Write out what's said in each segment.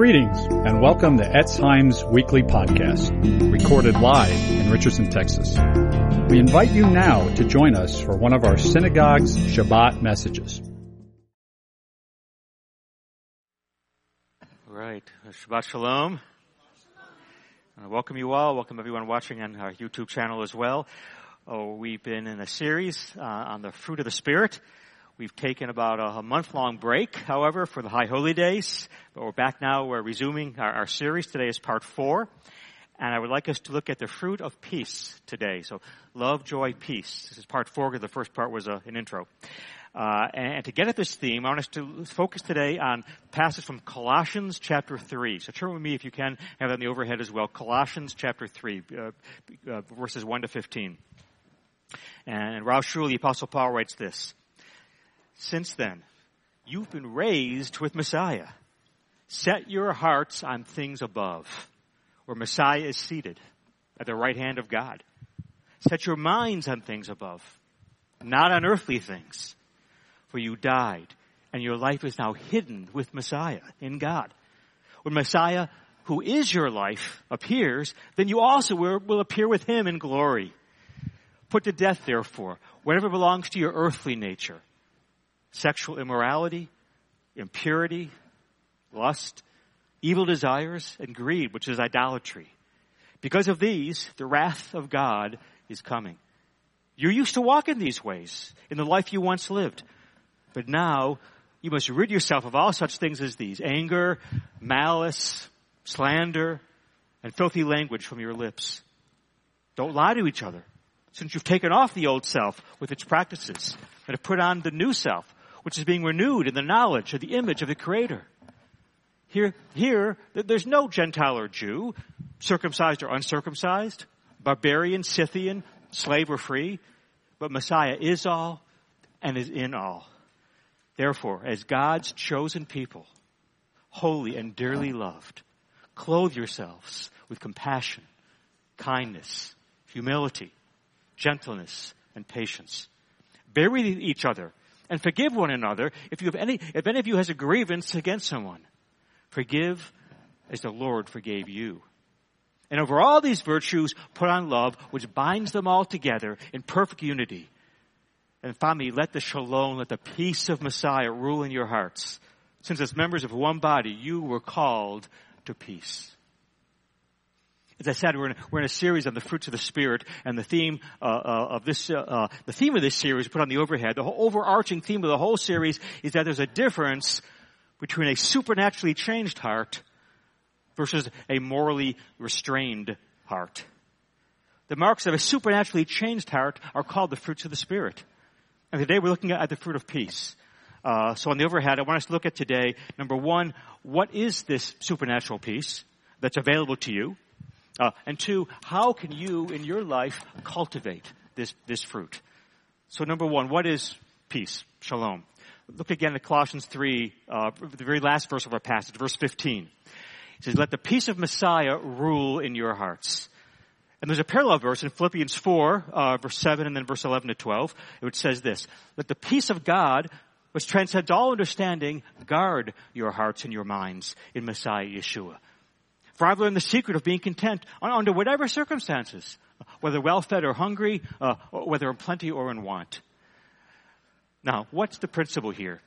Greetings and welcome to Etz Chaim's weekly podcast, recorded live in Richardson, Texas. We invite you now to join us for one of our synagogue's Shabbat messages. Right, Shabbat Shalom. I welcome you all. Welcome everyone watching on our YouTube channel as well. Oh, we've been in a series uh, on the fruit of the Spirit. We've taken about a, month-long break, however, for the High Holy Days, but we're back now. We're resuming our, our series. Today is part four, and I would like us to look at the fruit of peace today. So, love, joy, peace. This is part four because the first part was a, an intro. Uh, and, and, to get at this theme, I want us to focus today on passage from Colossians chapter 3. So turn with me if you can, have that in the overhead as well. Colossians chapter 3, uh, uh, verses 1 to 15. And Rav Shaul, the Apostle Paul writes this. Since then, you've been raised with Messiah. Set your hearts on things above, where Messiah is seated at the right hand of God. Set your minds on things above, not on earthly things. For you died, and your life is now hidden with Messiah in God. When Messiah, who is your life, appears, then you also will appear with him in glory. Put to death, therefore, whatever belongs to your earthly nature sexual immorality, impurity, lust, evil desires, and greed, which is idolatry. Because of these, the wrath of God is coming. You used to walk in these ways in the life you once lived. But now, you must rid yourself of all such things as these anger, malice, slander, and filthy language from your lips. Don't lie to each other, since you've taken off the old self with its practices and have put on the new self, which is being renewed in the knowledge of the image of the Creator. Here, here, there's no Gentile or Jew, circumcised or uncircumcised, barbarian, Scythian, slave or free, but Messiah is all and is in all. Therefore, as God's chosen people, holy and dearly loved, clothe yourselves with compassion, kindness, humility, gentleness, and patience. Bear with each other and forgive one another if you have any, if any of you has a grievance against someone. Forgive as the Lord forgave you. And over all these virtues, put on love, which binds them all together in perfect unity. And finally, let the shalom, let the peace of Messiah rule in your hearts. Since as members of one body, you were called to peace. As I said, we're in, we're in a series on the fruits of the Spirit, and the theme uh, uh, of this, uh, uh, the theme of this series, put on the overhead, the overarching theme of the whole series is that there's a difference between a supernaturally changed heart versus a morally restrained heart. The marks of a supernaturally changed heart are called the fruits of the Spirit. And today we're looking at the fruit of peace. Uh, so on the overhead, I want us to look at today, number one, what is this supernatural peace that's available to you? Uh, and two, how can you in your life cultivate this, this fruit? So number one, what is peace? Shalom. Look again at Colossians 3, uh, the very last verse of our passage, verse 15. It says, let the peace of Messiah rule in your hearts. And there's a parallel verse in Philippians 4, uh, verse 7 and then verse 11 to 12, which says this, let the peace of God, which transcends all understanding, guard your hearts and your minds in Messiah Yeshua. I've learned the secret of being content under whatever circumstances, whether well fed or hungry, uh, whether in plenty or in want. Now, what's the principle here?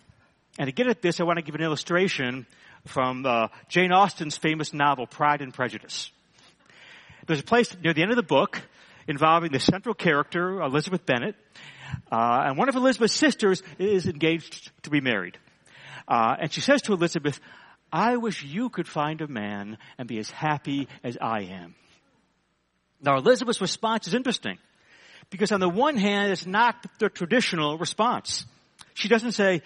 And to get at this, I want to give an illustration from uh, Jane Austen's famous novel, Pride and Prejudice. There's a place near the end of the book involving the central character, Elizabeth Bennet, uh, and one of Elizabeth's sisters is engaged to be married. Uh, and she says to Elizabeth, I wish you could find a man and be as happy as I am. Now Elizabeth's response is interesting because on the one hand, it's not the traditional response. She doesn't say,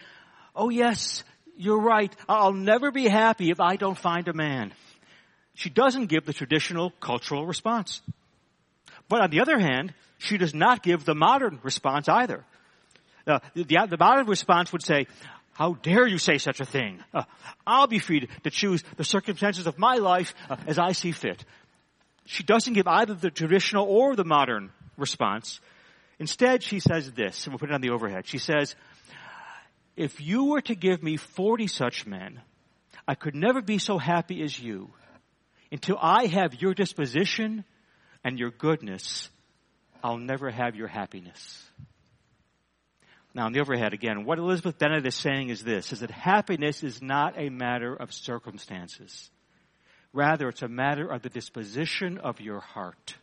oh yes, you're right. I'll never be happy if I don't find a man. She doesn't give the traditional cultural response. But on the other hand, she does not give the modern response either. Uh, the, the, modern response would say, how dare you say such a thing? Uh, I'll be free to choose the circumstances of my life uh, as I see fit. She doesn't give either the traditional or the modern response. Instead, she says this, and we'll put it on the overhead. She says, if you were to give me 40 such men, I could never be so happy as you until I have your disposition and your goodness. I'll never have your happiness. Now, on the overhead again, what Elizabeth Bennet is saying is this, is that happiness is not a matter of circumstances. Rather, it's a matter of the disposition of your heart.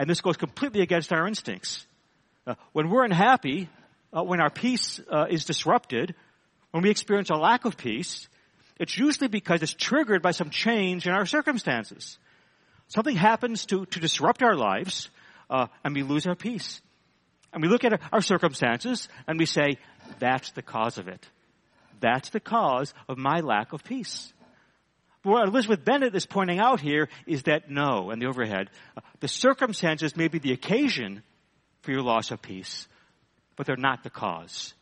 And this goes completely against our instincts. Uh, when we're unhappy, uh, when our peace uh, is disrupted, when we experience a lack of peace, it's usually because it's triggered by some change in our circumstances. Something happens to, to disrupt our lives, uh, and we lose our peace. And we look at our circumstances and we say, that's the cause of it. That's the cause of my lack of peace. But what Elizabeth Bennet is pointing out here is that no, and the overhead, uh, the circumstances may be the occasion for your loss of peace, but they're not the cause.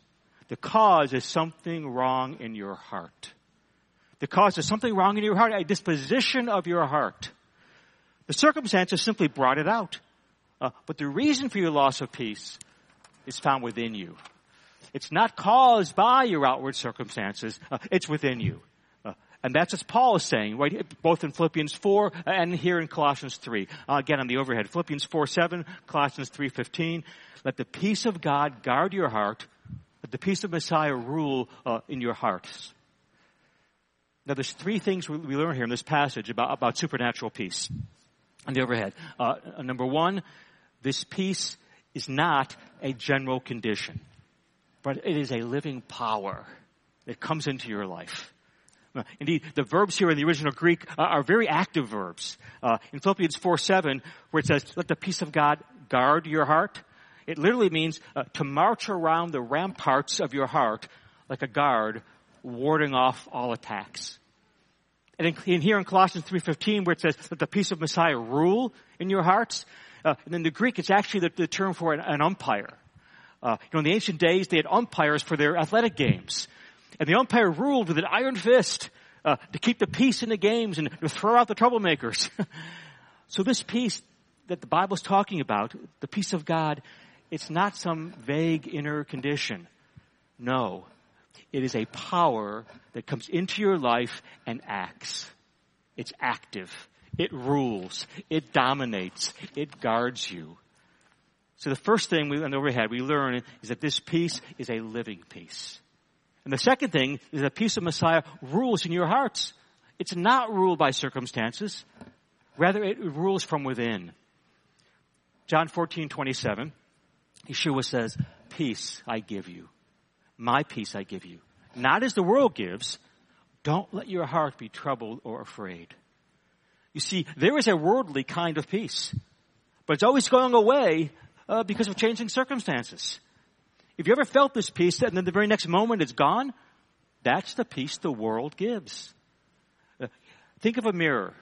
The cause is something wrong in your heart. The cause is something wrong in your heart, a disposition of your heart. The circumstances simply brought it out. Uh, but the reason for your loss of peace is found within you. It's not caused by your outward circumstances. Uh, it's within you. Uh, and that's what Paul is saying, right? Both in Philippians 4 and here in Colossians 3. Uh, again on the overhead. Philippians 4 7, Colossians 3 15. Let the peace of God guard your heart. Let the peace of Messiah rule uh, in your hearts. Now there's three things we, we learn here in this passage about, about supernatural peace. On the overhead. Uh, number one, this peace is not a general condition, but it is a living power that comes into your life. Uh, indeed, the verbs here in the original Greek are very active verbs. Uh, in Philippians 4 7, where it says, let the peace of God guard your heart, it literally means uh, to march around the ramparts of your heart like a guard warding off all attacks. And in, in here in Colossians 3.15 where it says that the peace of Messiah rule in your hearts, uh, and in the Greek it's actually the, the term for an, an umpire. Uh, you know, in the ancient days they had umpires for their athletic games. And the umpire ruled with an iron fist uh, to keep the peace in the games and to throw out the troublemakers. so this peace that the Bible's talking about, the peace of God, it's not some vague inner condition. No. It is a power that comes into your life and acts. It's active. It rules. It dominates. It guards you. So the first thing we, on the overhead we learn is that this peace is a living peace. And the second thing is that peace of Messiah rules in your hearts. It's not ruled by circumstances. Rather, it rules from within. John 14, 27, Yeshua says, peace I give you. My peace I give you. Not as the world gives. Don't let your heart be troubled or afraid. You see, there is a worldly kind of peace, but it's always going away uh, because of changing circumstances. If you ever felt this peace and then the very next moment it's gone, that's the peace the world gives. Uh, think of a mirror.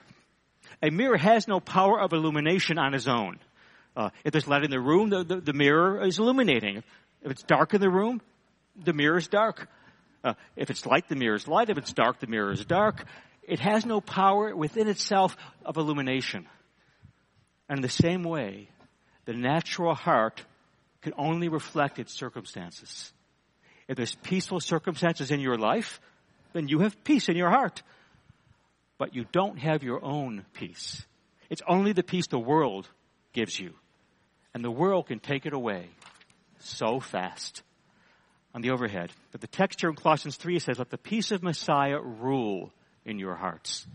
A mirror has no power of illumination on its own. Uh, if there's light in the room, the, the, the, mirror is illuminating. If it's dark in the room, the mirror is dark. Uh, if it's light, the mirror is light. If it's dark, the mirror is dark. It has no power within itself of illumination. And in the same way, the natural heart can only reflect its circumstances. If there's peaceful circumstances in your life, then you have peace in your heart. But you don't have your own peace. It's only the peace the world gives you. And the world can take it away so fast on the overhead. But the text here in Colossians 3 says, let the peace of Messiah rule in your hearts.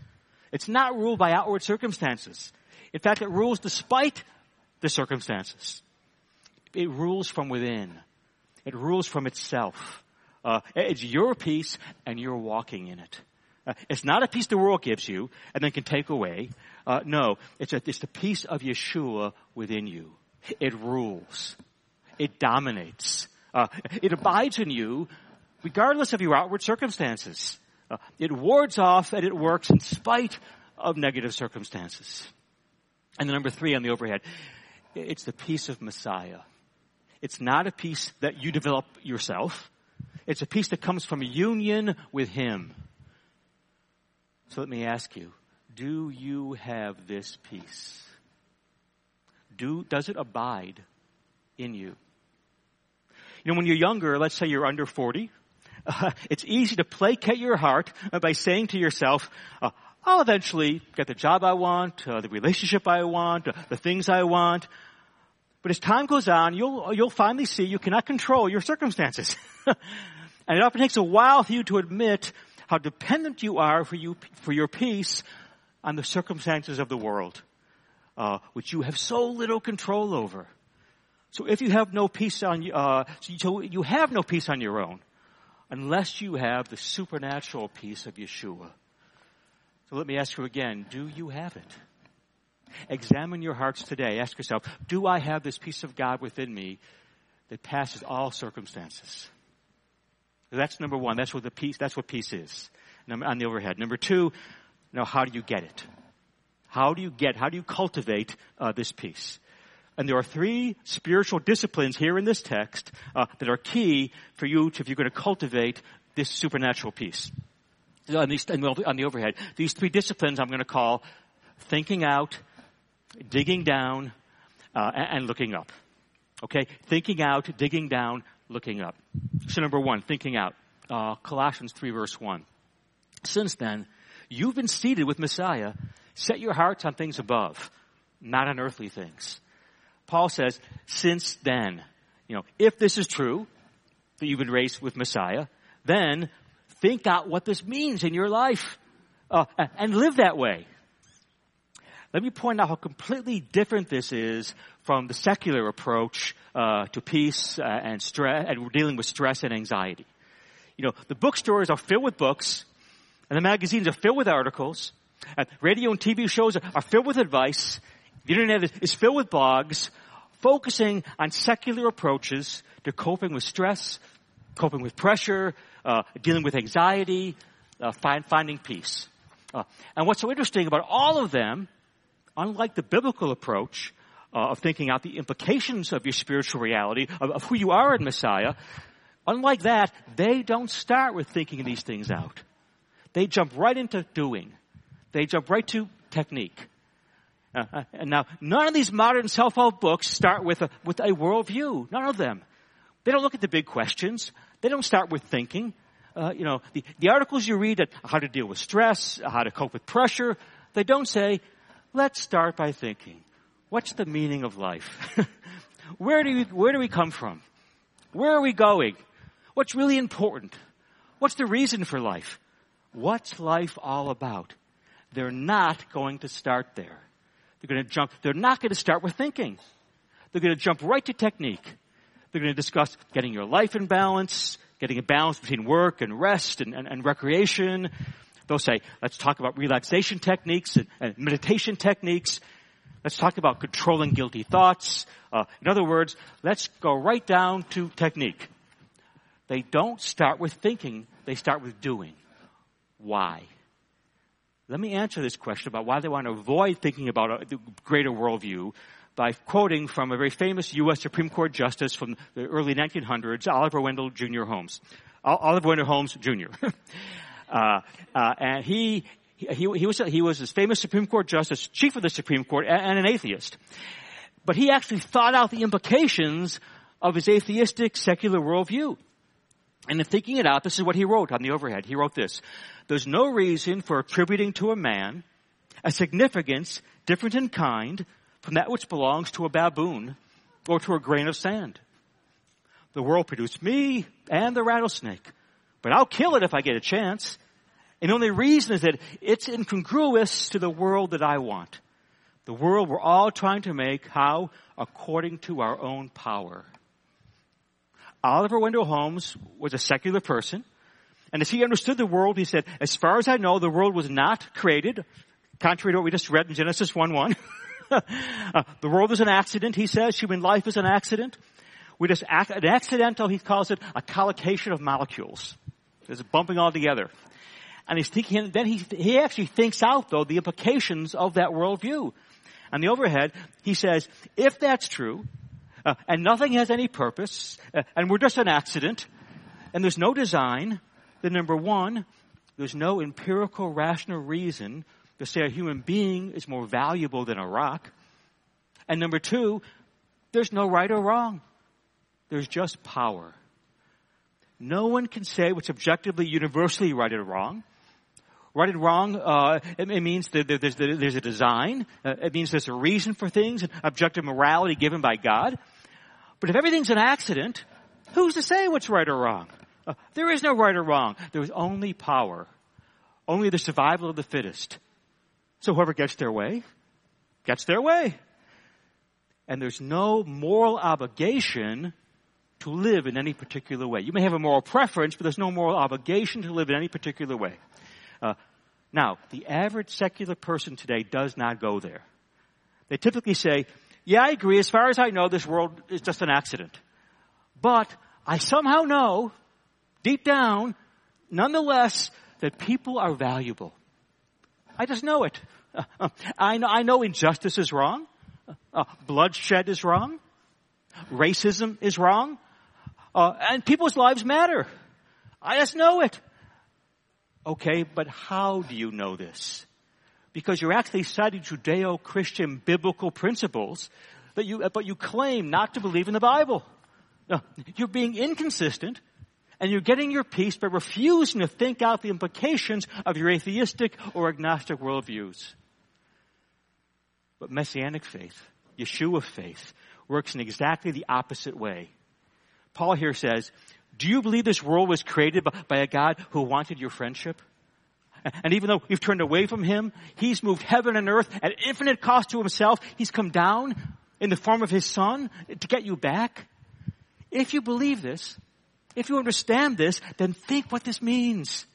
It's not ruled by outward circumstances. In fact, it rules despite the circumstances. It rules from within. It rules from itself. Uh, it's your peace and you're walking in it. Uh, it's not a peace the world gives you and then can take away. Uh, no, it's, a, it's the peace of Yeshua within you. It rules. It dominates. Uh, it abides in you regardless of your outward circumstances. Uh, it wards off and it works in spite of negative circumstances. And the number three on the overhead, it's the peace of Messiah. It's not a peace that you develop yourself. It's a peace that comes from union with Him. So let me ask you, do you have this peace? Do, does it abide in you? You know, when you're younger, let's say you're under 40, Uh, it's easy to placate your heart by saying to yourself, uh, I'll eventually get the job I want, uh, the relationship I want, uh, the things I want. But as time goes on, you'll, you'll finally see you cannot control your circumstances. and it often takes a while for you to admit how dependent you are for you, for your peace on the circumstances of the world, uh, which you have so little control over. So if you have no peace on, uh, so you have no peace on your own, unless you have the supernatural peace of Yeshua. So let me ask you again, do you have it? Examine your hearts today. Ask yourself, do I have this peace of God within me that passes all circumstances? That's number one. That's what the peace, that's what peace is. On the overhead. Number two, now how do you get it? How do you get, how do you cultivate uh, this peace? And there are three spiritual disciplines here in this text uh, that are key for you to, if you're going to cultivate this supernatural peace. On, these, on the overhead, these three disciplines I'm going to call thinking out, digging down, uh, and looking up. Okay? Thinking out, digging down, looking up. So number one, thinking out. Uh, Colossians 3 verse 1. Since then, you've been seated with Messiah. Set your hearts on things above, not on earthly things. Paul says, since then, you know, if this is true, that you've been raised with Messiah, then think out what this means in your life uh, and live that way. Let me point out how completely different this is from the secular approach uh, to peace uh, and stress and dealing with stress and anxiety. You know, the bookstores are filled with books, and the magazines are filled with articles, and radio and TV shows are filled with advice. The internet is filled with blogs focusing on secular approaches to coping with stress, coping with pressure, uh, dealing with anxiety, uh, find, finding peace. Uh, and what's so interesting about all of them unlike the biblical approach uh, of thinking out the implications of your spiritual reality, of, of who you are in Messiah, unlike that, they don't start with thinking these things out. They jump right into doing. They jump right to technique. Uh, and now, none of these modern self-help books start with a, with a worldview. None of them. They don't look at the big questions. They don't start with thinking. Uh, you know, the, the articles you read on how to deal with stress, how to cope with pressure, they don't say, Let's start by thinking, what's the meaning of life? where do we, where do we come from? Where are we going? What's really important? What's the reason for life? What's life all about? They're not going to start there. They're going to jump, they're not going to start with thinking. They're going to jump right to technique. They're going to discuss getting your life in balance, getting a balance between work and rest and, and, and recreation, They'll say, let's talk about relaxation techniques and, and meditation techniques. Let's talk about controlling guilty thoughts. Uh, in other words, let's go right down to technique. They don't start with thinking, they start with doing. Why? Let me answer this question about why they want to avoid thinking about a, greater worldview by quoting from a very famous U.S. Supreme Court justice from the early 1900s, Oliver Wendell Jr. Holmes. Oliver Wendell Holmes Jr. Uh, uh, and he, he, he was, he was this famous Supreme Court justice, chief of the Supreme Court, and, and an atheist. But he actually thought out the implications of his atheistic secular worldview. And in thinking it out, this is what he wrote on the overhead. He wrote this. There's no reason for attributing to a man a significance different in kind from that which belongs to a baboon or to a grain of sand. The world produced me and the rattlesnake. But I'll kill it if I get a chance. And the only reason is that it's incongruous to the world that I want. The world we're all trying to make how? According to our own power. Oliver Wendell Holmes was a secular person. And as he understood the world, he said, as far as I know, the world was not created, contrary to what we just read in Genesis 1-1. uh, the world is an accident, he says. Human life is an accident. We just, an accidental, he calls it, a collocation of molecules. There's bumping all together. And he's thinking, then he, he actually thinks out though the implications of that worldview. On the overhead, he says, if that's true, uh, and nothing has any purpose, uh, and we're just an accident, and there's no design, then number one, there's no empirical rational reason to say a human being is more valuable than a rock. And number two, there's no right or wrong. There's just power. No one can say what's objectively, universally right or wrong. Right and wrong, uh, it, it, means that there's, there's a design. Uh, it means there's a reason for things, and objective morality given by God. But if everything's an accident, who's to say what's right or wrong? Uh, there is no right or wrong. There is only power. Only the survival of the fittest. So whoever gets their way, gets their way. And there's no moral obligation to live in any particular way. You may have a moral preference, but there's no moral obligation to live in any particular way. Uh, now, the average secular person today does not go there. They typically say, yeah, I agree. As far as I know, this world is just an accident. But I somehow know, deep down, nonetheless, that people are valuable. I just know it. I, know, I know injustice is wrong. Uh, bloodshed is wrong. Racism is wrong. Uh, and people's lives matter. I just know it. Okay, but how do you know this? Because you're actually citing Judeo-Christian biblical principles, but you, but you claim not to believe in the Bible. You're being inconsistent, and you're getting your peace by refusing to think out the implications of your atheistic or agnostic worldviews. But Messianic faith, Yeshua faith, works in exactly the opposite way. Paul here says, do you believe this world was created by a God who wanted your friendship? And even though you've turned away from Him, He's moved heaven and earth at infinite cost to Himself. He's come down in the form of His Son to get you back. If you believe this, if you understand this, then think what this means.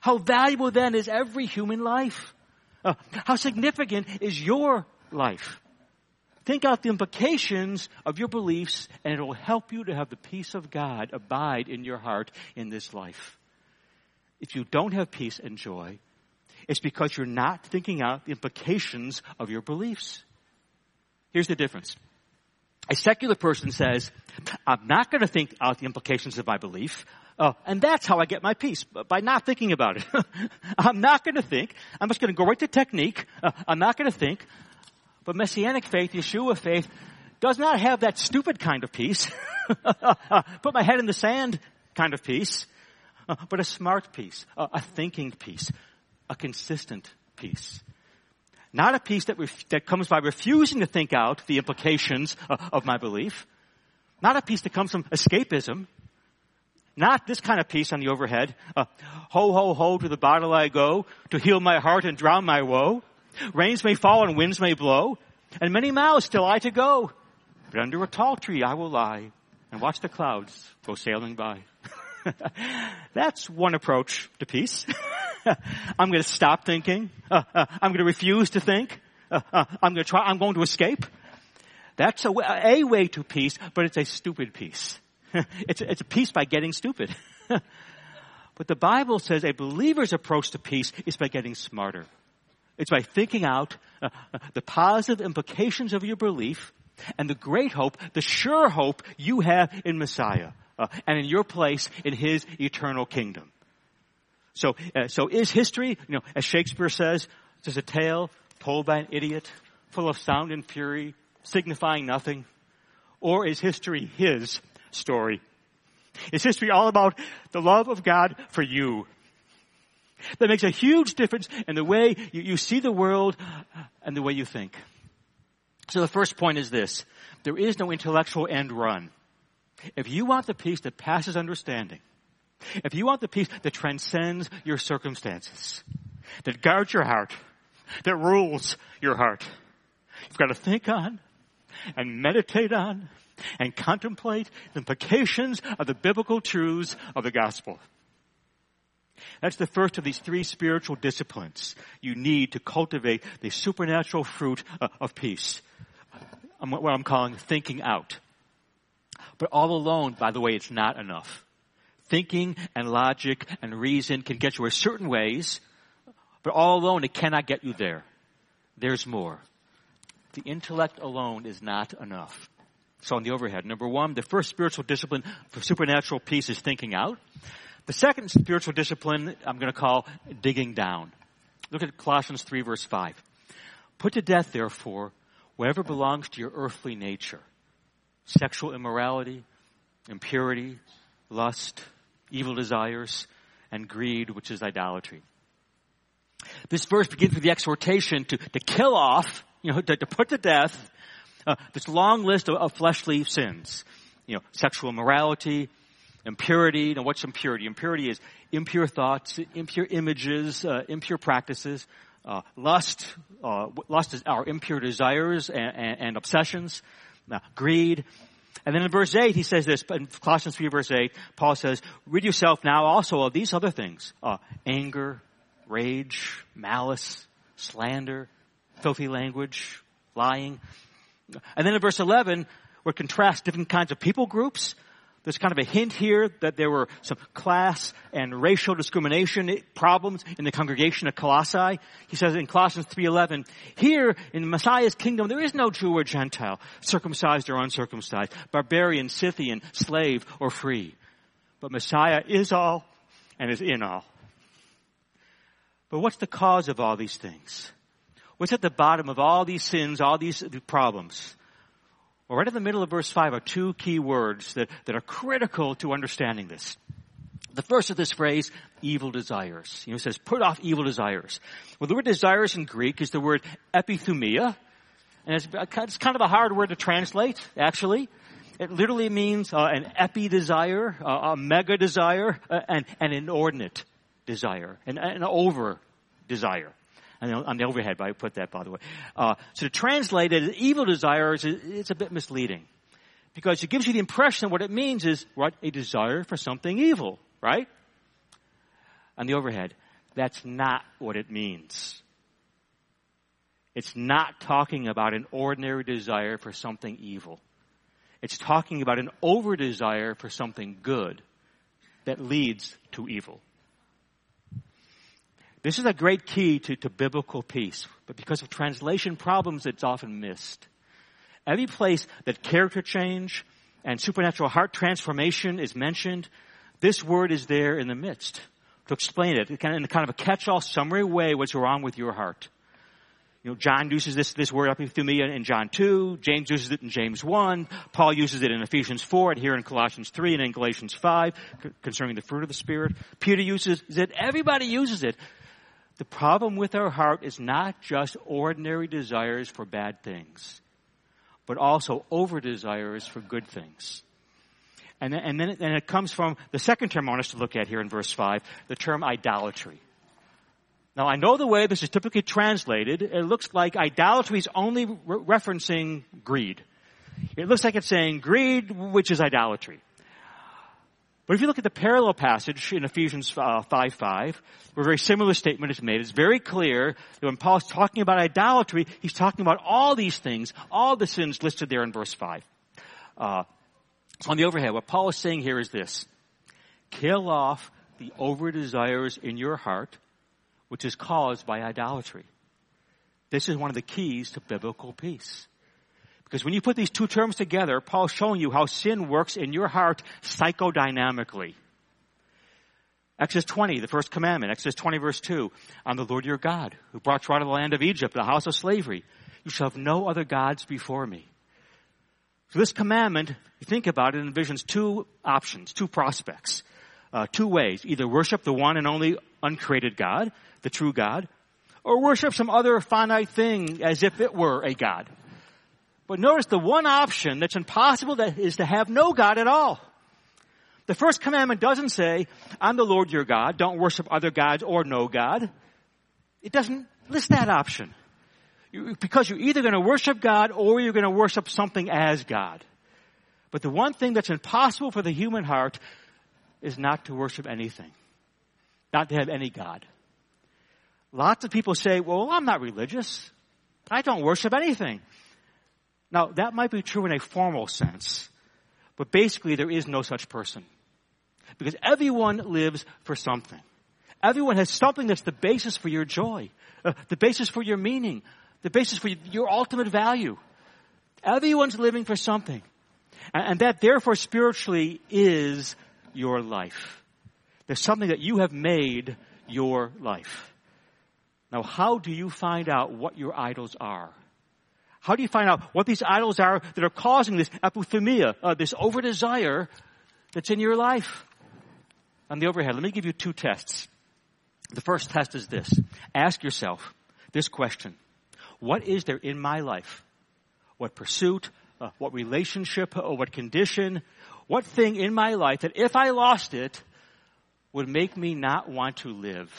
How valuable then is every human life? Uh, how significant is your life? Think out the implications of your beliefs and it will help you to have the peace of God abide in your heart in this life. If you don't have peace and joy, it's because you're not thinking out the implications of your beliefs. Here's the difference. A secular person says, I'm not going to think out the implications of my belief. Uh, and that's how I get my peace, by not thinking about it. I'm not going to think. I'm just going to go right to technique. Uh, I'm not going to think. But Messianic faith, Yeshua faith, does not have that stupid kind of peace. Put my head in the sand kind of peace. Uh, but a smart peace, a thinking peace, a consistent peace. Not a peace that, ref- that comes by refusing to think out the implications of, of my belief. Not a peace that comes from escapism. Not this kind of peace on the overhead. Uh, ho, ho, ho, to the bottle I go, to heal my heart and drown my woe. Rains may fall and winds may blow, and many miles still I to go. But under a tall tree I will lie and watch the clouds go sailing by. That's one approach to peace. I'm going to stop thinking. Uh, uh, I'm going to refuse to think. Uh, uh I'm going to try. I'm going to escape. That's a, a way to peace, but it's a stupid peace. it's, a, it's a peace by getting stupid. but the Bible says a believer's approach to peace is by getting smarter. It's by thinking out uh, uh, the positive implications of your belief and the great hope, the sure hope you have in Messiah uh, and in your place in His eternal kingdom. So, uh, so is history, you know, as Shakespeare says, just a tale told by an idiot, full of sound and fury, signifying nothing? Or is history His story? Is history all about the love of God for you? That makes a huge difference in the way you, you see the world and the way you think. So the first point is this. There is no intellectual end run. If you want the peace that passes understanding, if you want the peace that transcends your circumstances, that guards your heart, that rules your heart, you've got to think on and meditate on and contemplate the implications of the biblical truths of the gospel. That's the first of these three spiritual disciplines you need to cultivate the supernatural fruit of peace. What I'm calling thinking out. But all alone, by the way, it's not enough. Thinking and logic and reason can get you a certain ways, but all alone it cannot get you there. There's more. The intellect alone is not enough. So on the overhead, number one, the first spiritual discipline for supernatural peace is thinking out. The second spiritual discipline I'm going to call digging down. Look at Colossians 3 verse 5. Put to death, therefore, whatever belongs to your earthly nature. Sexual immorality, impurity, lust, evil desires, and greed, which is idolatry. This verse begins with the exhortation to, to kill off, you know, to, to put to death uh, this long list of, of, fleshly sins. You know, sexual immorality, impurity. Now, what's impurity? Impurity is impure thoughts, impure images, uh, impure practices. Uh, lust, uh, lust is our impure desires and, and, and obsessions. Greed. And then in verse 8, he says this, in Colossians 3 verse 8, Paul says, rid yourself now also of these other things. Uh, anger, rage, malice, slander, filthy language, lying. And then in verse 11, we contrast different kinds of people groups. There's kind of a hint here that there were some class and racial discrimination problems in the congregation of Colossae. He says in Colossians 3.11, here in Messiah's kingdom there is no Jew or Gentile, circumcised or uncircumcised, barbarian, Scythian, slave or free. But Messiah is all and is in all. But what's the cause of all these things? What's at the bottom of all these sins, all these problems? Well, right in the middle of verse 5 are two key words that, that are critical to understanding this. The first of this phrase, evil desires. You know, it says, put off evil desires. Well, the word desires in Greek is the word epithumia, and it's, kind of a hard word to translate, actually. It literally means uh, an epi desire, uh, a mega desire, uh, and an inordinate desire, an, an over desire. On the overhead, but I put that by the way. Uh, so to translate it as evil desires, it's a bit misleading. Because it gives you the impression what it means is, what? A desire for something evil, right? On the overhead, that's not what it means. It's not talking about an ordinary desire for something evil. It's talking about an over desire for something good that leads to evil. This is a great key to, to biblical peace, but because of translation problems, it's often missed. Every place that character change and supernatural heart transformation is mentioned, this word is there in the midst to explain it in a kind of a catch-all summary way what's wrong with your heart. You know, John uses this, this word epithumia in John 2, James uses it in James 1, Paul uses it in Ephesians 4, and here in Colossians 3 and in Galatians 5 concerning the fruit of the Spirit. Peter uses it, everybody uses it the problem with our heart is not just ordinary desires for bad things, but also over desires for good things. And then, and then it, and it comes from the second term I want us to look at here in verse 5, the term idolatry. Now I know the way this is typically translated, it looks like idolatry is only re- referencing greed. It looks like it's saying greed, which is idolatry. But if you look at the parallel passage in Ephesians uh, 5 5, where a very similar statement is made, it's very clear that when Paul's talking about idolatry, he's talking about all these things, all the sins listed there in verse 5. Uh, on the overhead, what Paul is saying here is this. Kill off the over desires in your heart, which is caused by idolatry. This is one of the keys to biblical peace. Because when you put these two terms together, Paul's showing you how sin works in your heart psychodynamically. Exodus 20, the first commandment, Exodus 20 verse 2, I'm the Lord your God, who brought you out of the land of Egypt, the house of slavery. You shall have no other gods before me. So this commandment, you think about it, envisions two options, two prospects, uh, two ways. Either worship the one and only uncreated God, the true God, or worship some other finite thing as if it were a God. But notice the one option that's impossible that is to have no God at all. The first commandment doesn't say, I'm the Lord your God, don't worship other gods or no God. It doesn't list that option. You, because you're either going to worship God or you're going to worship something as God. But the one thing that's impossible for the human heart is not to worship anything. Not to have any God. Lots of people say, well, I'm not religious. I don't worship anything. Now, that might be true in a formal sense, but basically there is no such person. Because everyone lives for something. Everyone has something that's the basis for your joy, uh, the basis for your meaning, the basis for your ultimate value. Everyone's living for something. And, and that therefore spiritually is your life. There's something that you have made your life. Now, how do you find out what your idols are? How do you find out what these idols are that are causing this epithumia, uh, this over desire that's in your life? on the overhead, let me give you two tests. The first test is this. Ask yourself this question. What is there in my life? What pursuit, uh, what relationship, or what condition, what thing in my life that if I lost it would make me not want to live?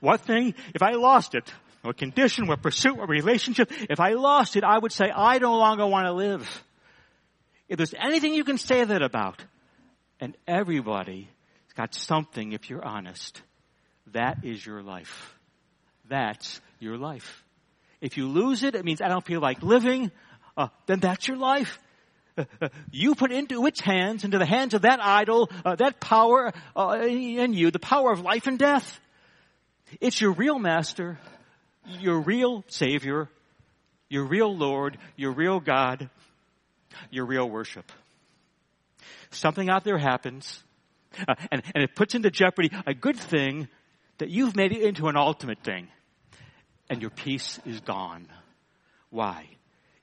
What thing, if I lost it, what condition, what pursuit, what relationship, if I lost it, I would say, I no longer want to live. If there's anything you can say that about, and everybody's got something if you're honest, that is your life. That's your life. If you lose it, it means I don't feel like living, uh, then that's your life. Uh, uh, you put into its hands, into the hands of that idol, uh, that power in you, the power of life and death. It's your real master, your real savior, your real Lord, your real God, your real worship. Something out there happens, uh, and, and it puts into jeopardy a good thing that you've made it into an ultimate thing, and your peace is gone. Why?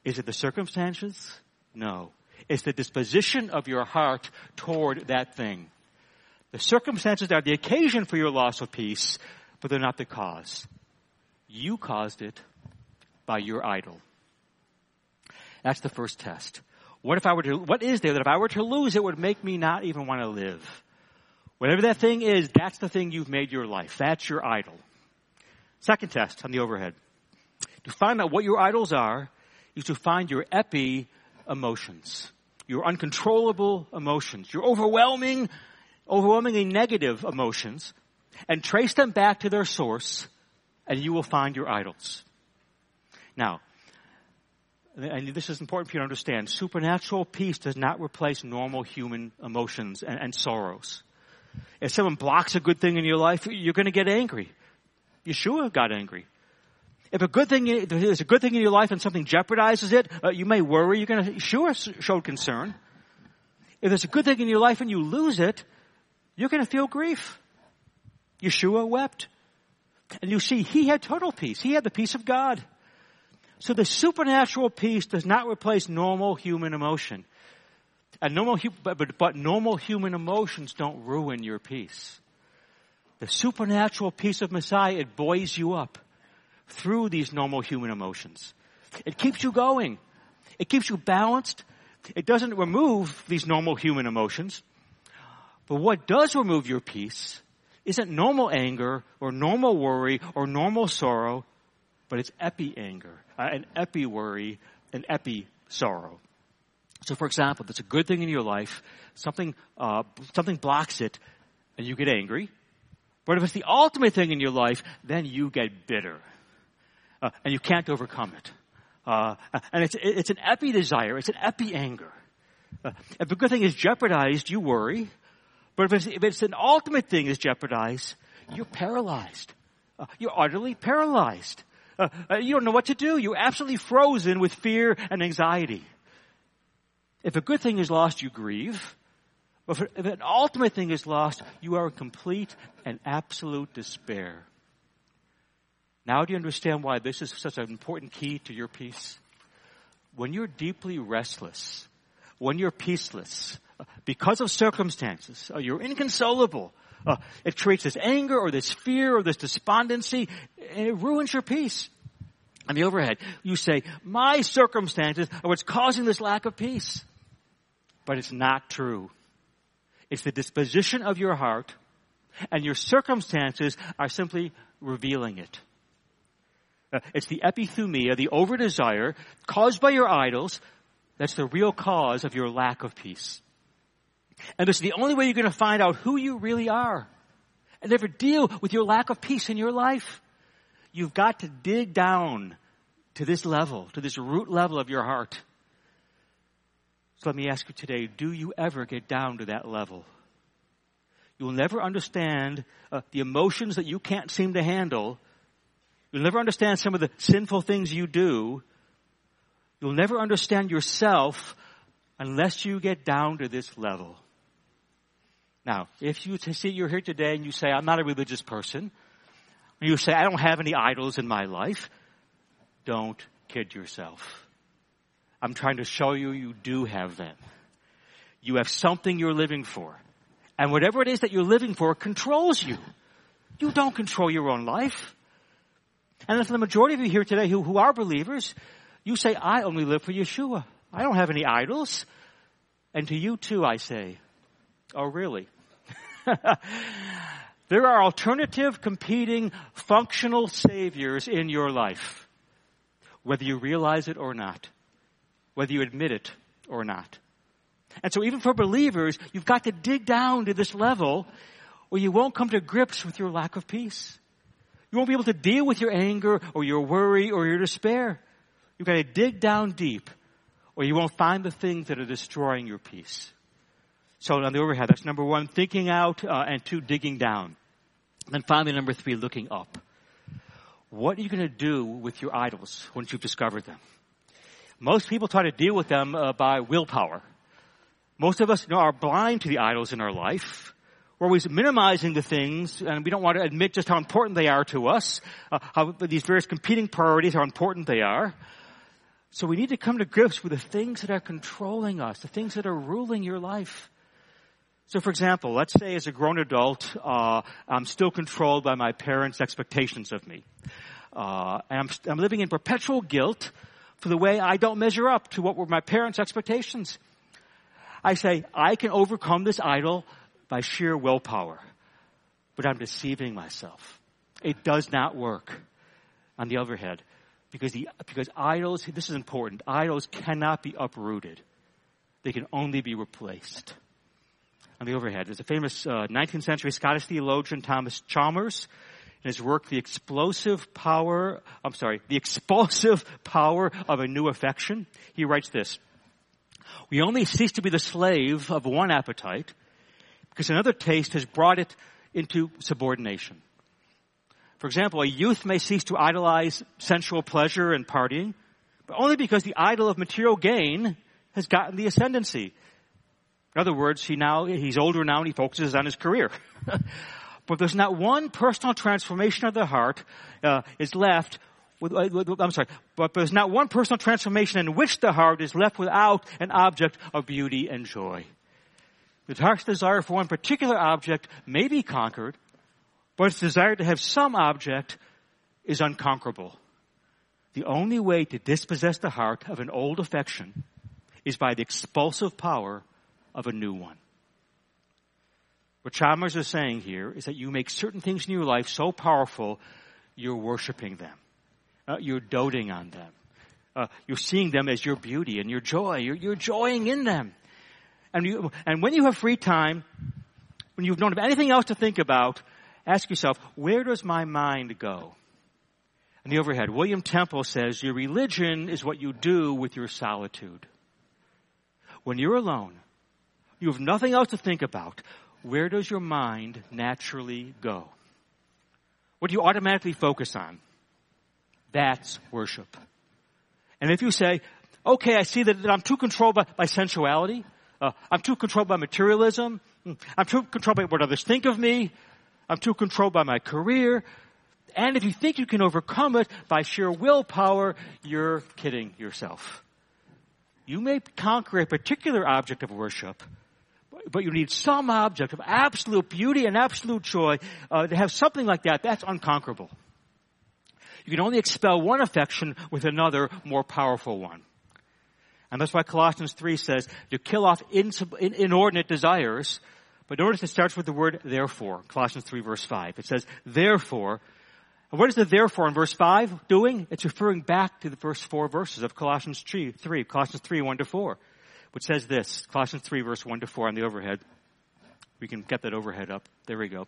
Is it the circumstances? No. It's the disposition of your heart toward that thing. The circumstances are the occasion for your loss of peace, but they're not the cause. You caused it by your idol. That's the first test. What if I were to, what is there that if I were to lose it would make me not even want to live? Whatever that thing is, that's the thing you've made your life. That's your idol. Second test on the overhead. To find out what your idols are is to find your epi emotions. Your uncontrollable emotions. Your overwhelming, overwhelmingly negative emotions and trace them back to their source and you will find your idols. Now, and this is important for you to understand, supernatural peace does not replace normal human emotions and, and sorrows. If someone blocks a good thing in your life, you're going to get angry. Yeshua got angry. If a good thing is a good thing in your life and something jeopardizes it, uh, you may worry. You're going to sure show concern. If there's a good thing in your life and you lose it, you're going to feel grief. Yeshua wept. And you see, he had total peace. He had the peace of God. So the supernatural peace does not replace normal human emotion. And normal, but, but, but normal human emotions don't ruin your peace. The supernatural peace of Messiah, it buoys you up through these normal human emotions. It keeps you going. It keeps you balanced. It doesn't remove these normal human emotions. But what does remove your peace isn't normal anger or normal worry or normal sorrow, but it's epi anger, uh, an epi worry, an epi sorrow. So, for example, if it's a good thing in your life, something uh, something blocks it, and you get angry. But if it's the ultimate thing in your life, then you get bitter, uh, and you can't overcome it. Uh, and it's it's an epi desire, it's an epi anger. Uh, if a good thing is jeopardized, you worry. But if it's, if it's an ultimate thing is jeopardized, you're paralyzed. Uh, you're utterly paralyzed. Uh, uh, you don't know what to do. You're absolutely frozen with fear and anxiety. If a good thing is lost, you grieve. But if an ultimate thing is lost, you are in complete and absolute despair. Now do you understand why this is such an important key to your peace? When you're deeply restless, when you're peaceless, because of circumstances. Uh, you're inconsolable. Uh, it creates this anger or this fear or this despondency, and it ruins your peace. On the overhead, you say, my circumstances are what's causing this lack of peace. But it's not true. It's the disposition of your heart, and your circumstances are simply revealing it. Uh, it's the epithumia, the over desire caused by your idols, that's the real cause of your lack of peace. And this is the only way you're going to find out who you really are and ever deal with your lack of peace in your life. You've got to dig down to this level, to this root level of your heart. So let me ask you today, do you ever get down to that level? You'll never understand uh, the emotions that you can't seem to handle. You'll never understand some of the sinful things you do. You'll never understand yourself unless you get down to this level. Now, if you see you're here today and you say, I'm not a religious person, you say, I don't have any idols in my life, don't kid yourself. I'm trying to show you you do have them. You have something you're living for. And whatever it is that you're living for controls you. You don't control your own life. And for the majority of you here today who, who are believers, you say, I only live for Yeshua. I don't have any idols. And to you too, I say, oh really? there are alternative, competing, functional saviors in your life. Whether you realize it or not. Whether you admit it or not. And so even for believers, you've got to dig down to this level or you won't come to grips with your lack of peace. You won't be able to deal with your anger or your worry or your despair. You've got to dig down deep or you won't find the things that are destroying your peace. So on the overhead, that's number one, thinking out, uh, and two, digging down. And finally, number three, looking up. What are you going to do with your idols once you've discovered them? Most people try to deal with them uh, by willpower. Most of us you know, are blind to the idols in our life. We're always minimizing the things, and we don't want to admit just how important they are to us, uh, how these various competing priorities, how important they are. So we need to come to grips with the things that are controlling us, the things that are ruling your life. So for example, let's say as a grown adult, uh, I'm still controlled by my parents' expectations of me. Uh, and I'm, I'm living in perpetual guilt for the way I don't measure up to what were my parents' expectations. I say, I can overcome this idol by sheer willpower. But I'm deceiving myself. It does not work on the other hand, because the, because idols, this is important, idols cannot be uprooted. They can only be replaced. On the overhead, there's a famous uh, 19th century Scottish theologian Thomas Chalmers in his work, The Explosive Power, I'm sorry, The Expulsive Power of a New Affection. He writes this, We only cease to be the slave of one appetite because another taste has brought it into subordination. For example, a youth may cease to idolize sensual pleasure and partying, but only because the idol of material gain has gotten the ascendancy. In other words, he now, he's older now and he focuses on his career. but there's not one personal transformation of the heart uh, is left with, uh, with, I'm sorry, but there's not one personal transformation in which the heart is left without an object of beauty and joy. The heart's desire for one particular object may be conquered, but its desire to have some object is unconquerable. The only way to dispossess the heart of an old affection is by the expulsive power of a new one. What Chalmers is saying here is that you make certain things in your life so powerful, you're worshiping them. Uh, you're doting on them. Uh, you're seeing them as your beauty and your joy. You're, you're joying in them. And, you, and when you have free time, when you don't have anything else to think about, ask yourself, where does my mind go? And the overhead, William Temple says, your religion is what you do with your solitude. When you're alone, you have nothing else to think about. Where does your mind naturally go? What do you automatically focus on? That's worship. And if you say, okay, I see that, I'm too controlled by, by sensuality, uh, I'm too controlled by materialism. I'm too controlled by what others think of me. I'm too controlled by my career. And if you think you can overcome it by sheer willpower, you're kidding yourself. You may conquer a particular object of worship, but you need some object of absolute beauty and absolute joy uh, to have something like that. That's unconquerable. You can only expel one affection with another, more powerful one. And that's why Colossians 3 says to kill off inordinate desires. But notice it starts with the word therefore. Colossians 3 verse 5. It says, therefore. And what is the therefore in verse 5 doing? It's referring back to the first four verses of Colossians 3, 3 Colossians 3, 1 to 4, which says this, Colossians 3 verse 1 to 4 on the overhead. We can get that overhead up. There we go.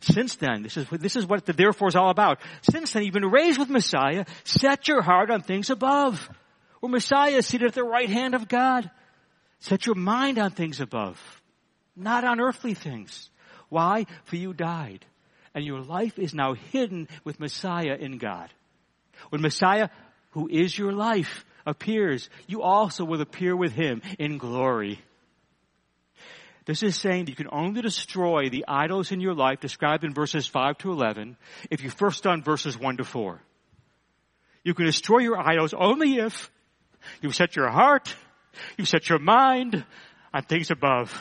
Since then, this is, this is what the therefore is all about. Since then, you've been raised with Messiah. Set your heart on things above where Messiah is seated at the right hand of God. Set your mind on things above, not on earthly things. Why? For you died. And your life is now hidden with Messiah in God. When Messiah, who is your life, appears, you also will appear with him in glory. This is saying that you can only destroy the idols in your life described in verses 5 to 11 if you first done verses 1 to 4. You can destroy your idols only if you set your heart, you set your mind on things above.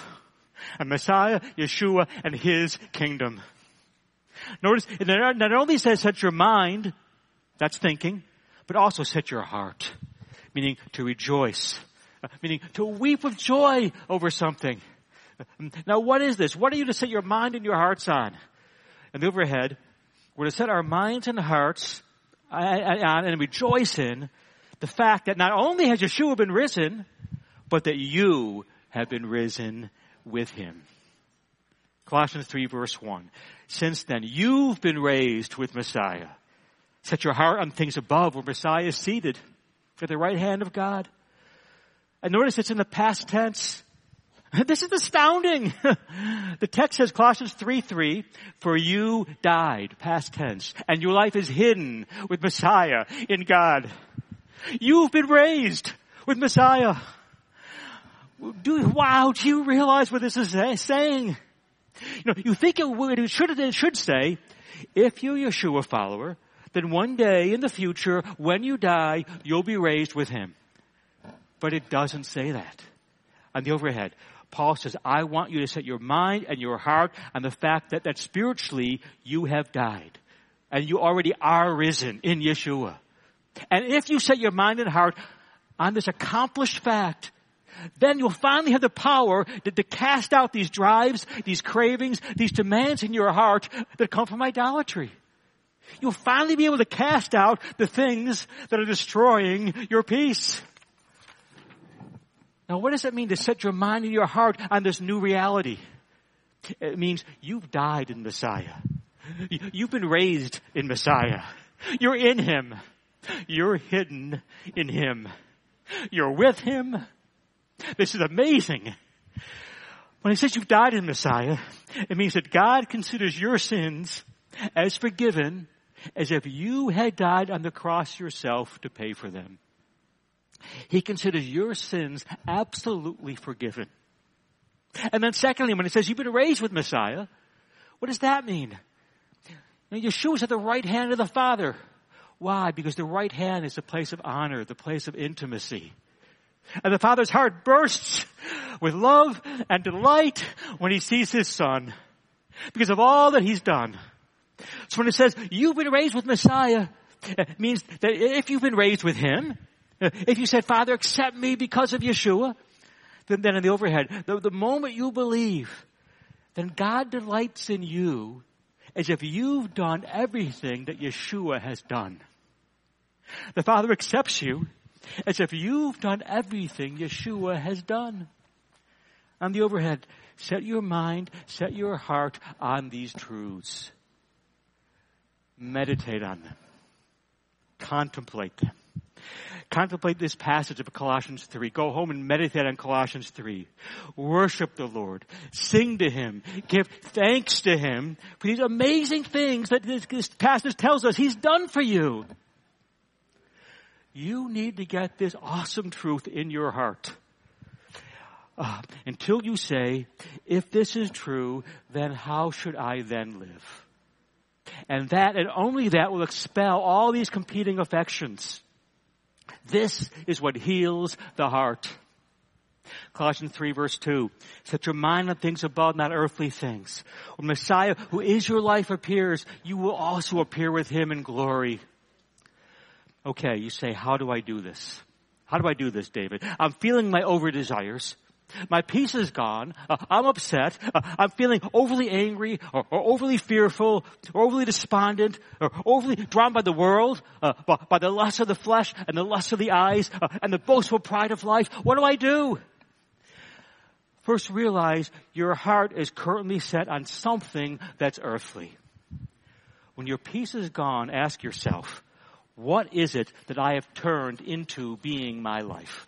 And Messiah, Yeshua, and His kingdom. Notice, it not only says set your mind, that's thinking, but also set your heart, meaning to rejoice, uh, meaning to weep with joy over something. Now what is this? What are you to set your mind and your hearts on? And overhead, we're to set our minds and hearts on and rejoice in the fact that not only has Yeshua been risen, but that you have been risen with him. Colossians 3 verse 1. Since then you've been raised with Messiah. Set your heart on things above where Messiah is seated at the right hand of God. And notice it's in the past tense. This is astounding. the text says Colossians 3 3, for you died, past tense, and your life is hidden with Messiah in God. You've been raised with Messiah. Do, wow, do you realize what this is saying? You know, you think it, would, it should, it should say, if you're Yeshua follower, then one day in the future, when you die, you'll be raised with him. But it doesn't say that. On the overhead, Paul says, I want you to set your mind and your heart on the fact that, that spiritually you have died. And you already are risen in Yeshua. And if you set your mind and heart on this accomplished fact, then you'll finally have the power to, to, cast out these drives, these cravings, these demands in your heart that come from idolatry. You'll finally be able to cast out the things that are destroying your peace. Now what does it mean to set your mind and your heart on this new reality? It means you've died in Messiah. You've been raised in Messiah. You're in Him. You're hidden in Him. You're with Him. This is amazing. When he says you've died in Messiah, it means that God considers your sins as forgiven as if you had died on the cross yourself to pay for them. He considers your sins absolutely forgiven. And then secondly, when it says you've been raised with Messiah, what does that mean? Now, Yeshua's at the right hand of the Father. Why? Because the right hand is the place of honor, the place of intimacy. And the Father's heart bursts with love and delight when he sees his son because of all that he's done. So when it says, you've been raised with Messiah, it means that if you've been raised with him, if you said, Father, accept me because of Yeshua, then, then in the overhead, the, the moment you believe, then God delights in you as if you've done everything that Yeshua has done. The Father accepts you as if you've done everything Yeshua has done. On the overhead, set your mind, set your heart on these truths. Meditate on them. Contemplate them. Contemplate this passage of Colossians 3. Go home and meditate on Colossians 3. Worship the Lord. Sing to Him. Give thanks to Him for these amazing things that this, this passage tells us He's done for you. You need to get this awesome truth in your heart. Uh, until you say, if this is true, then how should I then live? And that and only that will expel all these competing affections. This is what heals the heart. Colossians 3 verse 2. Set your mind on things above, not earthly things. When Messiah, who is your life, appears, you will also appear with him in glory. Okay, you say, how do I do this? How do I do this, David? I'm feeling my over desires. My peace is gone. Uh, I'm upset. Uh, I'm feeling overly angry or, or, overly fearful or overly despondent or overly drawn by the world, uh, by, by, the lust of the flesh and the lust of the eyes uh, and the boastful pride of life. What do I do? First realize your heart is currently set on something that's earthly. When your peace is gone, ask yourself, what is it that I have turned into being my life?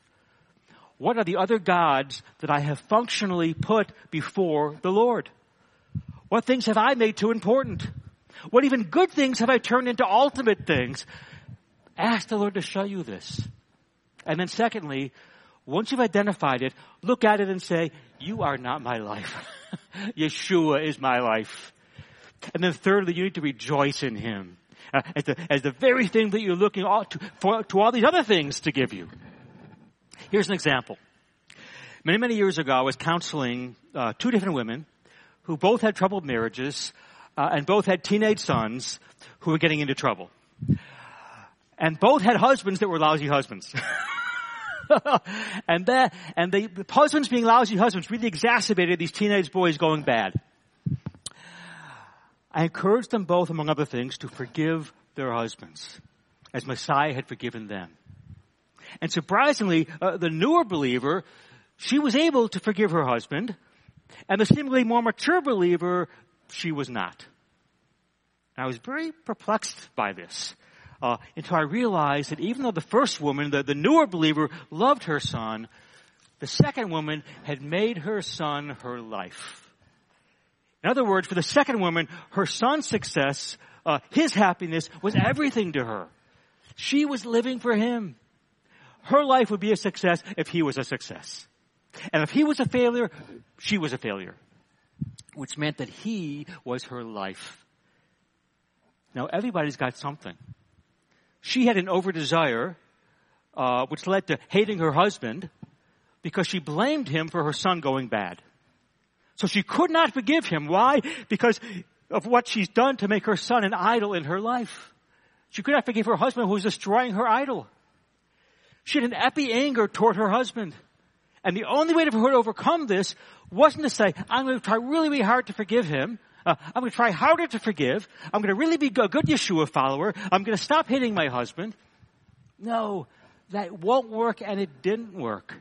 What are the other gods that I have functionally put before the Lord? What things have I made too important? What even good things have I turned into ultimate things? Ask the Lord to show you this. And then secondly, once you've identified it, look at it and say, you are not my life. Yeshua is my life. And then thirdly, you need to rejoice in Him uh, as, the, as the very thing that you're looking all to, for, to all these other things to give you. Here's an example. Many, many years ago, I was counseling uh, two different women who both had troubled marriages uh, and both had teenage sons who were getting into trouble. And both had husbands that were lousy husbands. and that, and the husbands being lousy husbands really exacerbated these teenage boys going bad. I encouraged them both, among other things, to forgive their husbands as Messiah had forgiven them. And surprisingly, uh, the newer believer, she was able to forgive her husband, and the seemingly more mature believer, she was not. And I was very perplexed by this. Uh, until I realized that even though the first woman, the, the newer believer, loved her son, the second woman had made her son her life. In other words, for the second woman, her son's success, uh, his happiness was everything to her. She was living for him. Her life would be a success if he was a success. And if he was a failure, she was a failure. Which meant that he was her life. Now everybody's got something. She had an over desire, uh, which led to hating her husband because she blamed him for her son going bad. So she could not forgive him. Why? Because of what she's done to make her son an idol in her life. She could not forgive her husband who was destroying her idol. She had an epi anger toward her husband. And the only way for her to overcome this wasn't to say, I'm going to try really, really hard to forgive him. Uh, I'm going to try harder to forgive. I'm going to really be a good Yeshua follower. I'm going to stop hitting my husband. No, that won't work and it didn't work.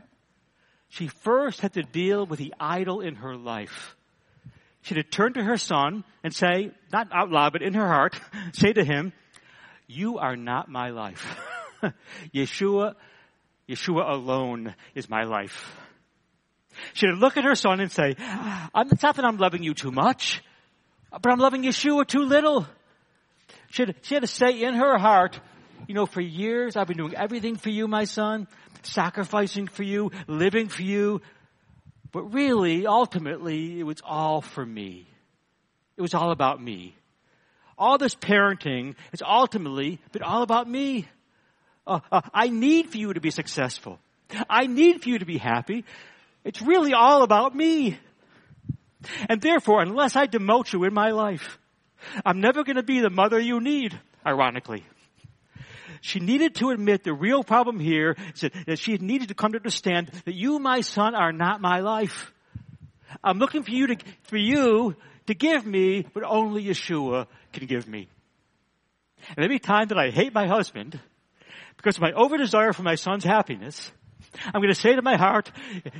She first had to deal with the idol in her life. She had to turn to her son and say, not out loud, but in her heart, say to him, you are not my life. Yeshua, Yeshua alone is my life. She would look at her son and say, it's not that I'm loving you too much, but I'm loving Yeshua too little. She had, she had to say in her heart, you know, for years I've been doing everything for you, my son, sacrificing for you, living for you. But really, ultimately, it was all for me. It was all about me all this parenting has ultimately been all about me. Uh, uh, I need for you to be successful. I need for you to be happy. It's really all about me. And therefore, unless I demote you in my life, I'm never going to be the mother you need, ironically. She needed to admit the real problem here is that she needed to come to understand that you, my son, are not my life. I'm looking for you to, for you to give me what only Yeshua can give me. And every time that I hate my husband, because of my over desire for my son's happiness, I'm going to say to my heart,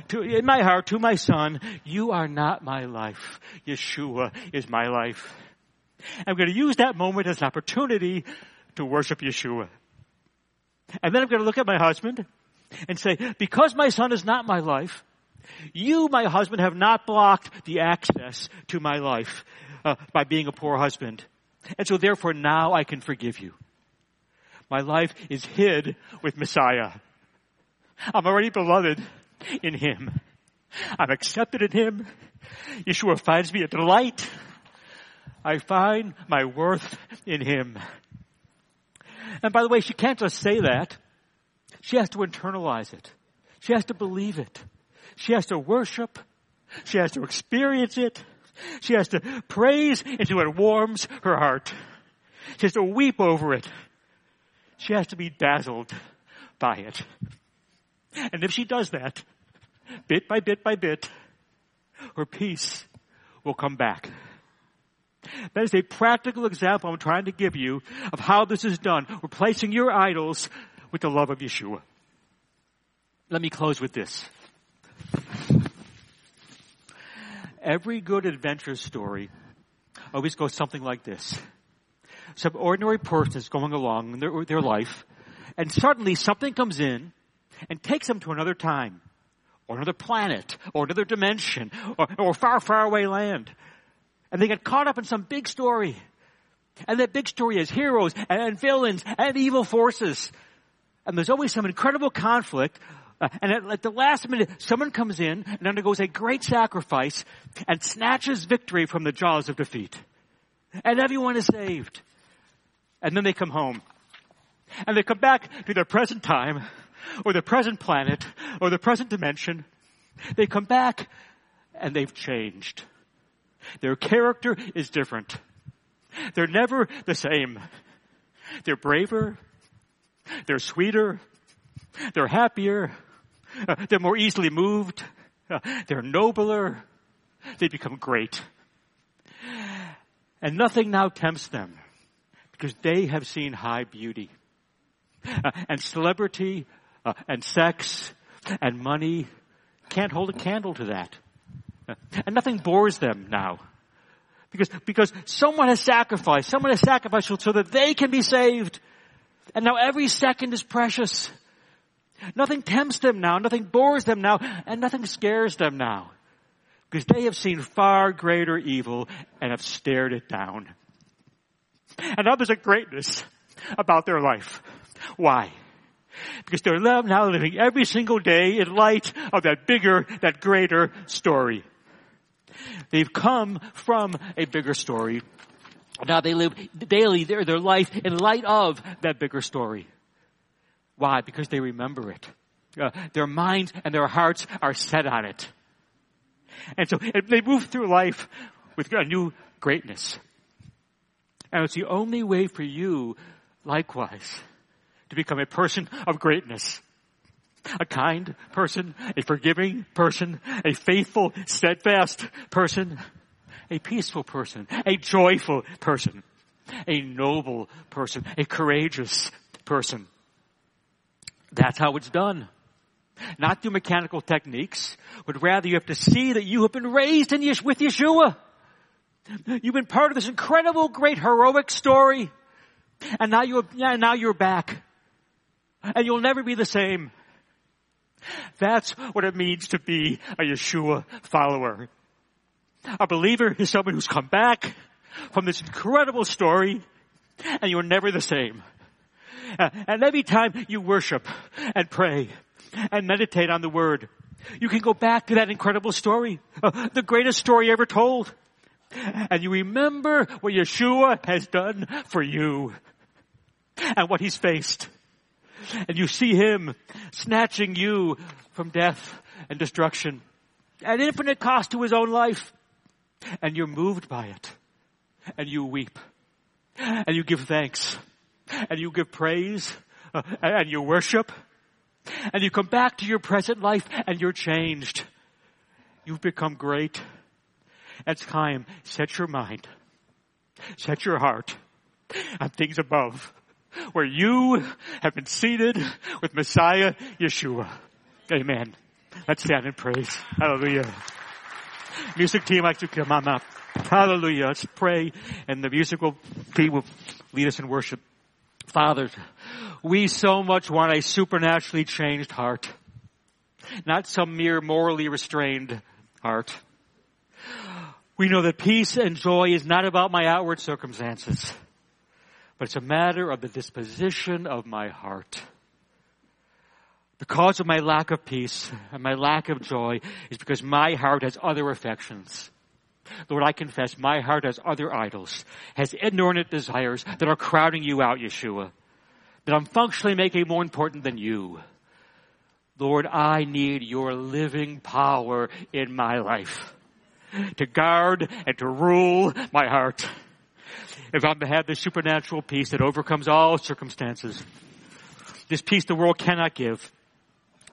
to, in my heart, to my son, you are not my life. Yeshua is my life. I'm going to use that moment as an opportunity to worship Yeshua. And then I'm going to look at my husband and say, because my son is not my life, you, my husband, have not blocked the access to my life uh, by being a poor husband. And so therefore now I can forgive you. My life is hid with Messiah. I'm already beloved in Him. I'm accepted in Him. Yeshua finds me a delight. I find my worth in Him. And by the way, she can't just say that. She has to internalize it. She has to believe it. She has to worship. She has to experience it. She has to praise until it warms her heart. She has to weep over it. She has to be dazzled by it. And if she does that, bit by bit by bit, her peace will come back. That is a practical example I'm trying to give you of how this is done, replacing your idols with the love of Yeshua. Let me close with this. Every good adventure story always goes something like this. Some ordinary person is going along in their, their life, and suddenly something comes in and takes them to another time, or another planet, or another dimension, or, or far, far away land. And they get caught up in some big story. And that big story has heroes and villains and evil forces. And there's always some incredible conflict uh, and at, at, the last minute, someone comes in and undergoes a great sacrifice and snatches victory from the jaws of defeat. And everyone is saved. And then they come home. And they come back to their present time, or the present planet, or the present dimension, They come back and they've changed. Their character is different. They're never the same. They're braver. They're sweeter. They're happier. Uh, they're more easily moved. Uh, they're nobler. They become great. And nothing now tempts them because they have seen high beauty. Uh, and celebrity uh, and sex and money can't hold a candle to that. Uh, and nothing bores them now. Because, because someone has sacrificed, someone has sacrificed so that they can be saved. And now every second is precious. Nothing tempts them now, nothing bores them now, and nothing scares them now. Because they have seen far greater evil and have stared it down. And now there's a greatness about their life. Why? Because they're now living every single day in light of that bigger, that greater story. They've come from a bigger story. Now they live daily their, their life in light of that bigger story. Why? Because they remember it. Uh, their minds and their hearts are set on it. And so they move through life with a new greatness. And it's the only way for you, likewise, to become a person of greatness. A kind person, a forgiving person, a faithful, steadfast person, a peaceful person, a joyful person, a noble person, a courageous person. That's how it's done. Not through mechanical techniques, but rather you have to see that you have been raised in with Yeshua. You've been part of this incredible, great, heroic story. And now you're, now you're back. And you'll never be the same. That's what it means to be a Yeshua follower. A believer is someone who's come back from this incredible story and you're never the same. Uh, and every time you worship and pray and meditate on the word, you can go back to that incredible story, uh, the greatest story ever told. And you remember what Yeshua has done for you and what he's faced. And you see him snatching you from death and destruction at infinite cost to his own life. And you're moved by it. And you weep. And you give thanks and you give praise uh, and you worship and you come back to your present life and you're changed. You've become great. It's time. Set your mind. Set your heart on things above where you have been seated with Messiah Yeshua. Amen. Let's stand and praise. Hallelujah. Music team, like to come on up. Hallelujah. Let's pray and the musical team will lead us in worship. Father, we so much want a supernaturally changed heart, not some mere morally restrained heart. We know that peace and joy is not about my outward circumstances, but it's a matter of the disposition of my heart. The cause of my lack of peace and my lack of joy is because my heart has other affections. Lord, I confess my heart has other idols, has inordinate desires that are crowding you out, Yeshua, that I'm functionally making more important than you. Lord, I need your living power in my life to guard and to rule my heart. If I'm to have this supernatural peace that overcomes all circumstances, this peace the world cannot give,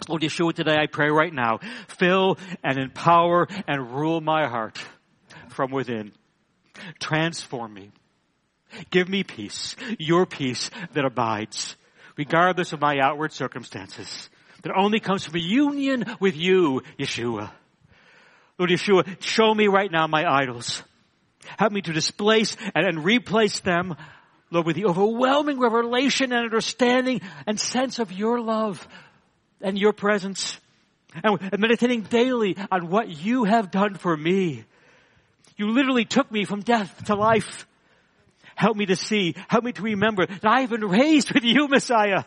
Lord Yeshua, today I pray right now, fill and empower and rule my heart from within. Transform me. Give me peace, your peace that abides, regardless of my outward circumstances, that only comes from a union with you, Yeshua. Lord Yeshua, show me right now my idols. Help me to displace and, and replace them, Lord, with the overwhelming revelation and understanding and sense of your love and your presence. And, and meditating daily on what you have done for me you literally took me from death to life. Help me to see, help me to remember that I've been raised with you, Messiah.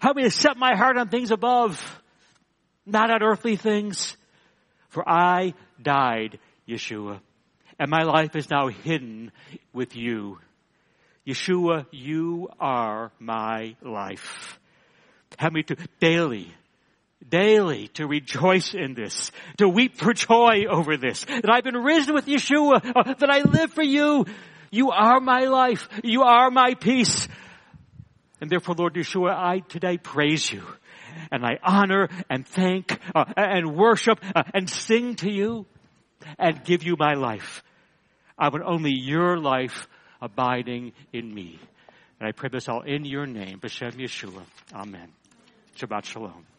Help me to set my heart on things above, not on earthly things. For I died, Yeshua, and my life is now hidden with you. Yeshua, you are my life. Help me to daily daily to rejoice in this, to weep for joy over this, that I've been risen with Yeshua, uh, that I live for you. You are my life. You are my peace. And therefore, Lord Yeshua, I today praise you and I honor and thank uh, and worship uh, and sing to you and give you my life. I want only your life abiding in me. And I pray this all in your name, B'Shem Yeshua. Amen. Shabbat Shalom.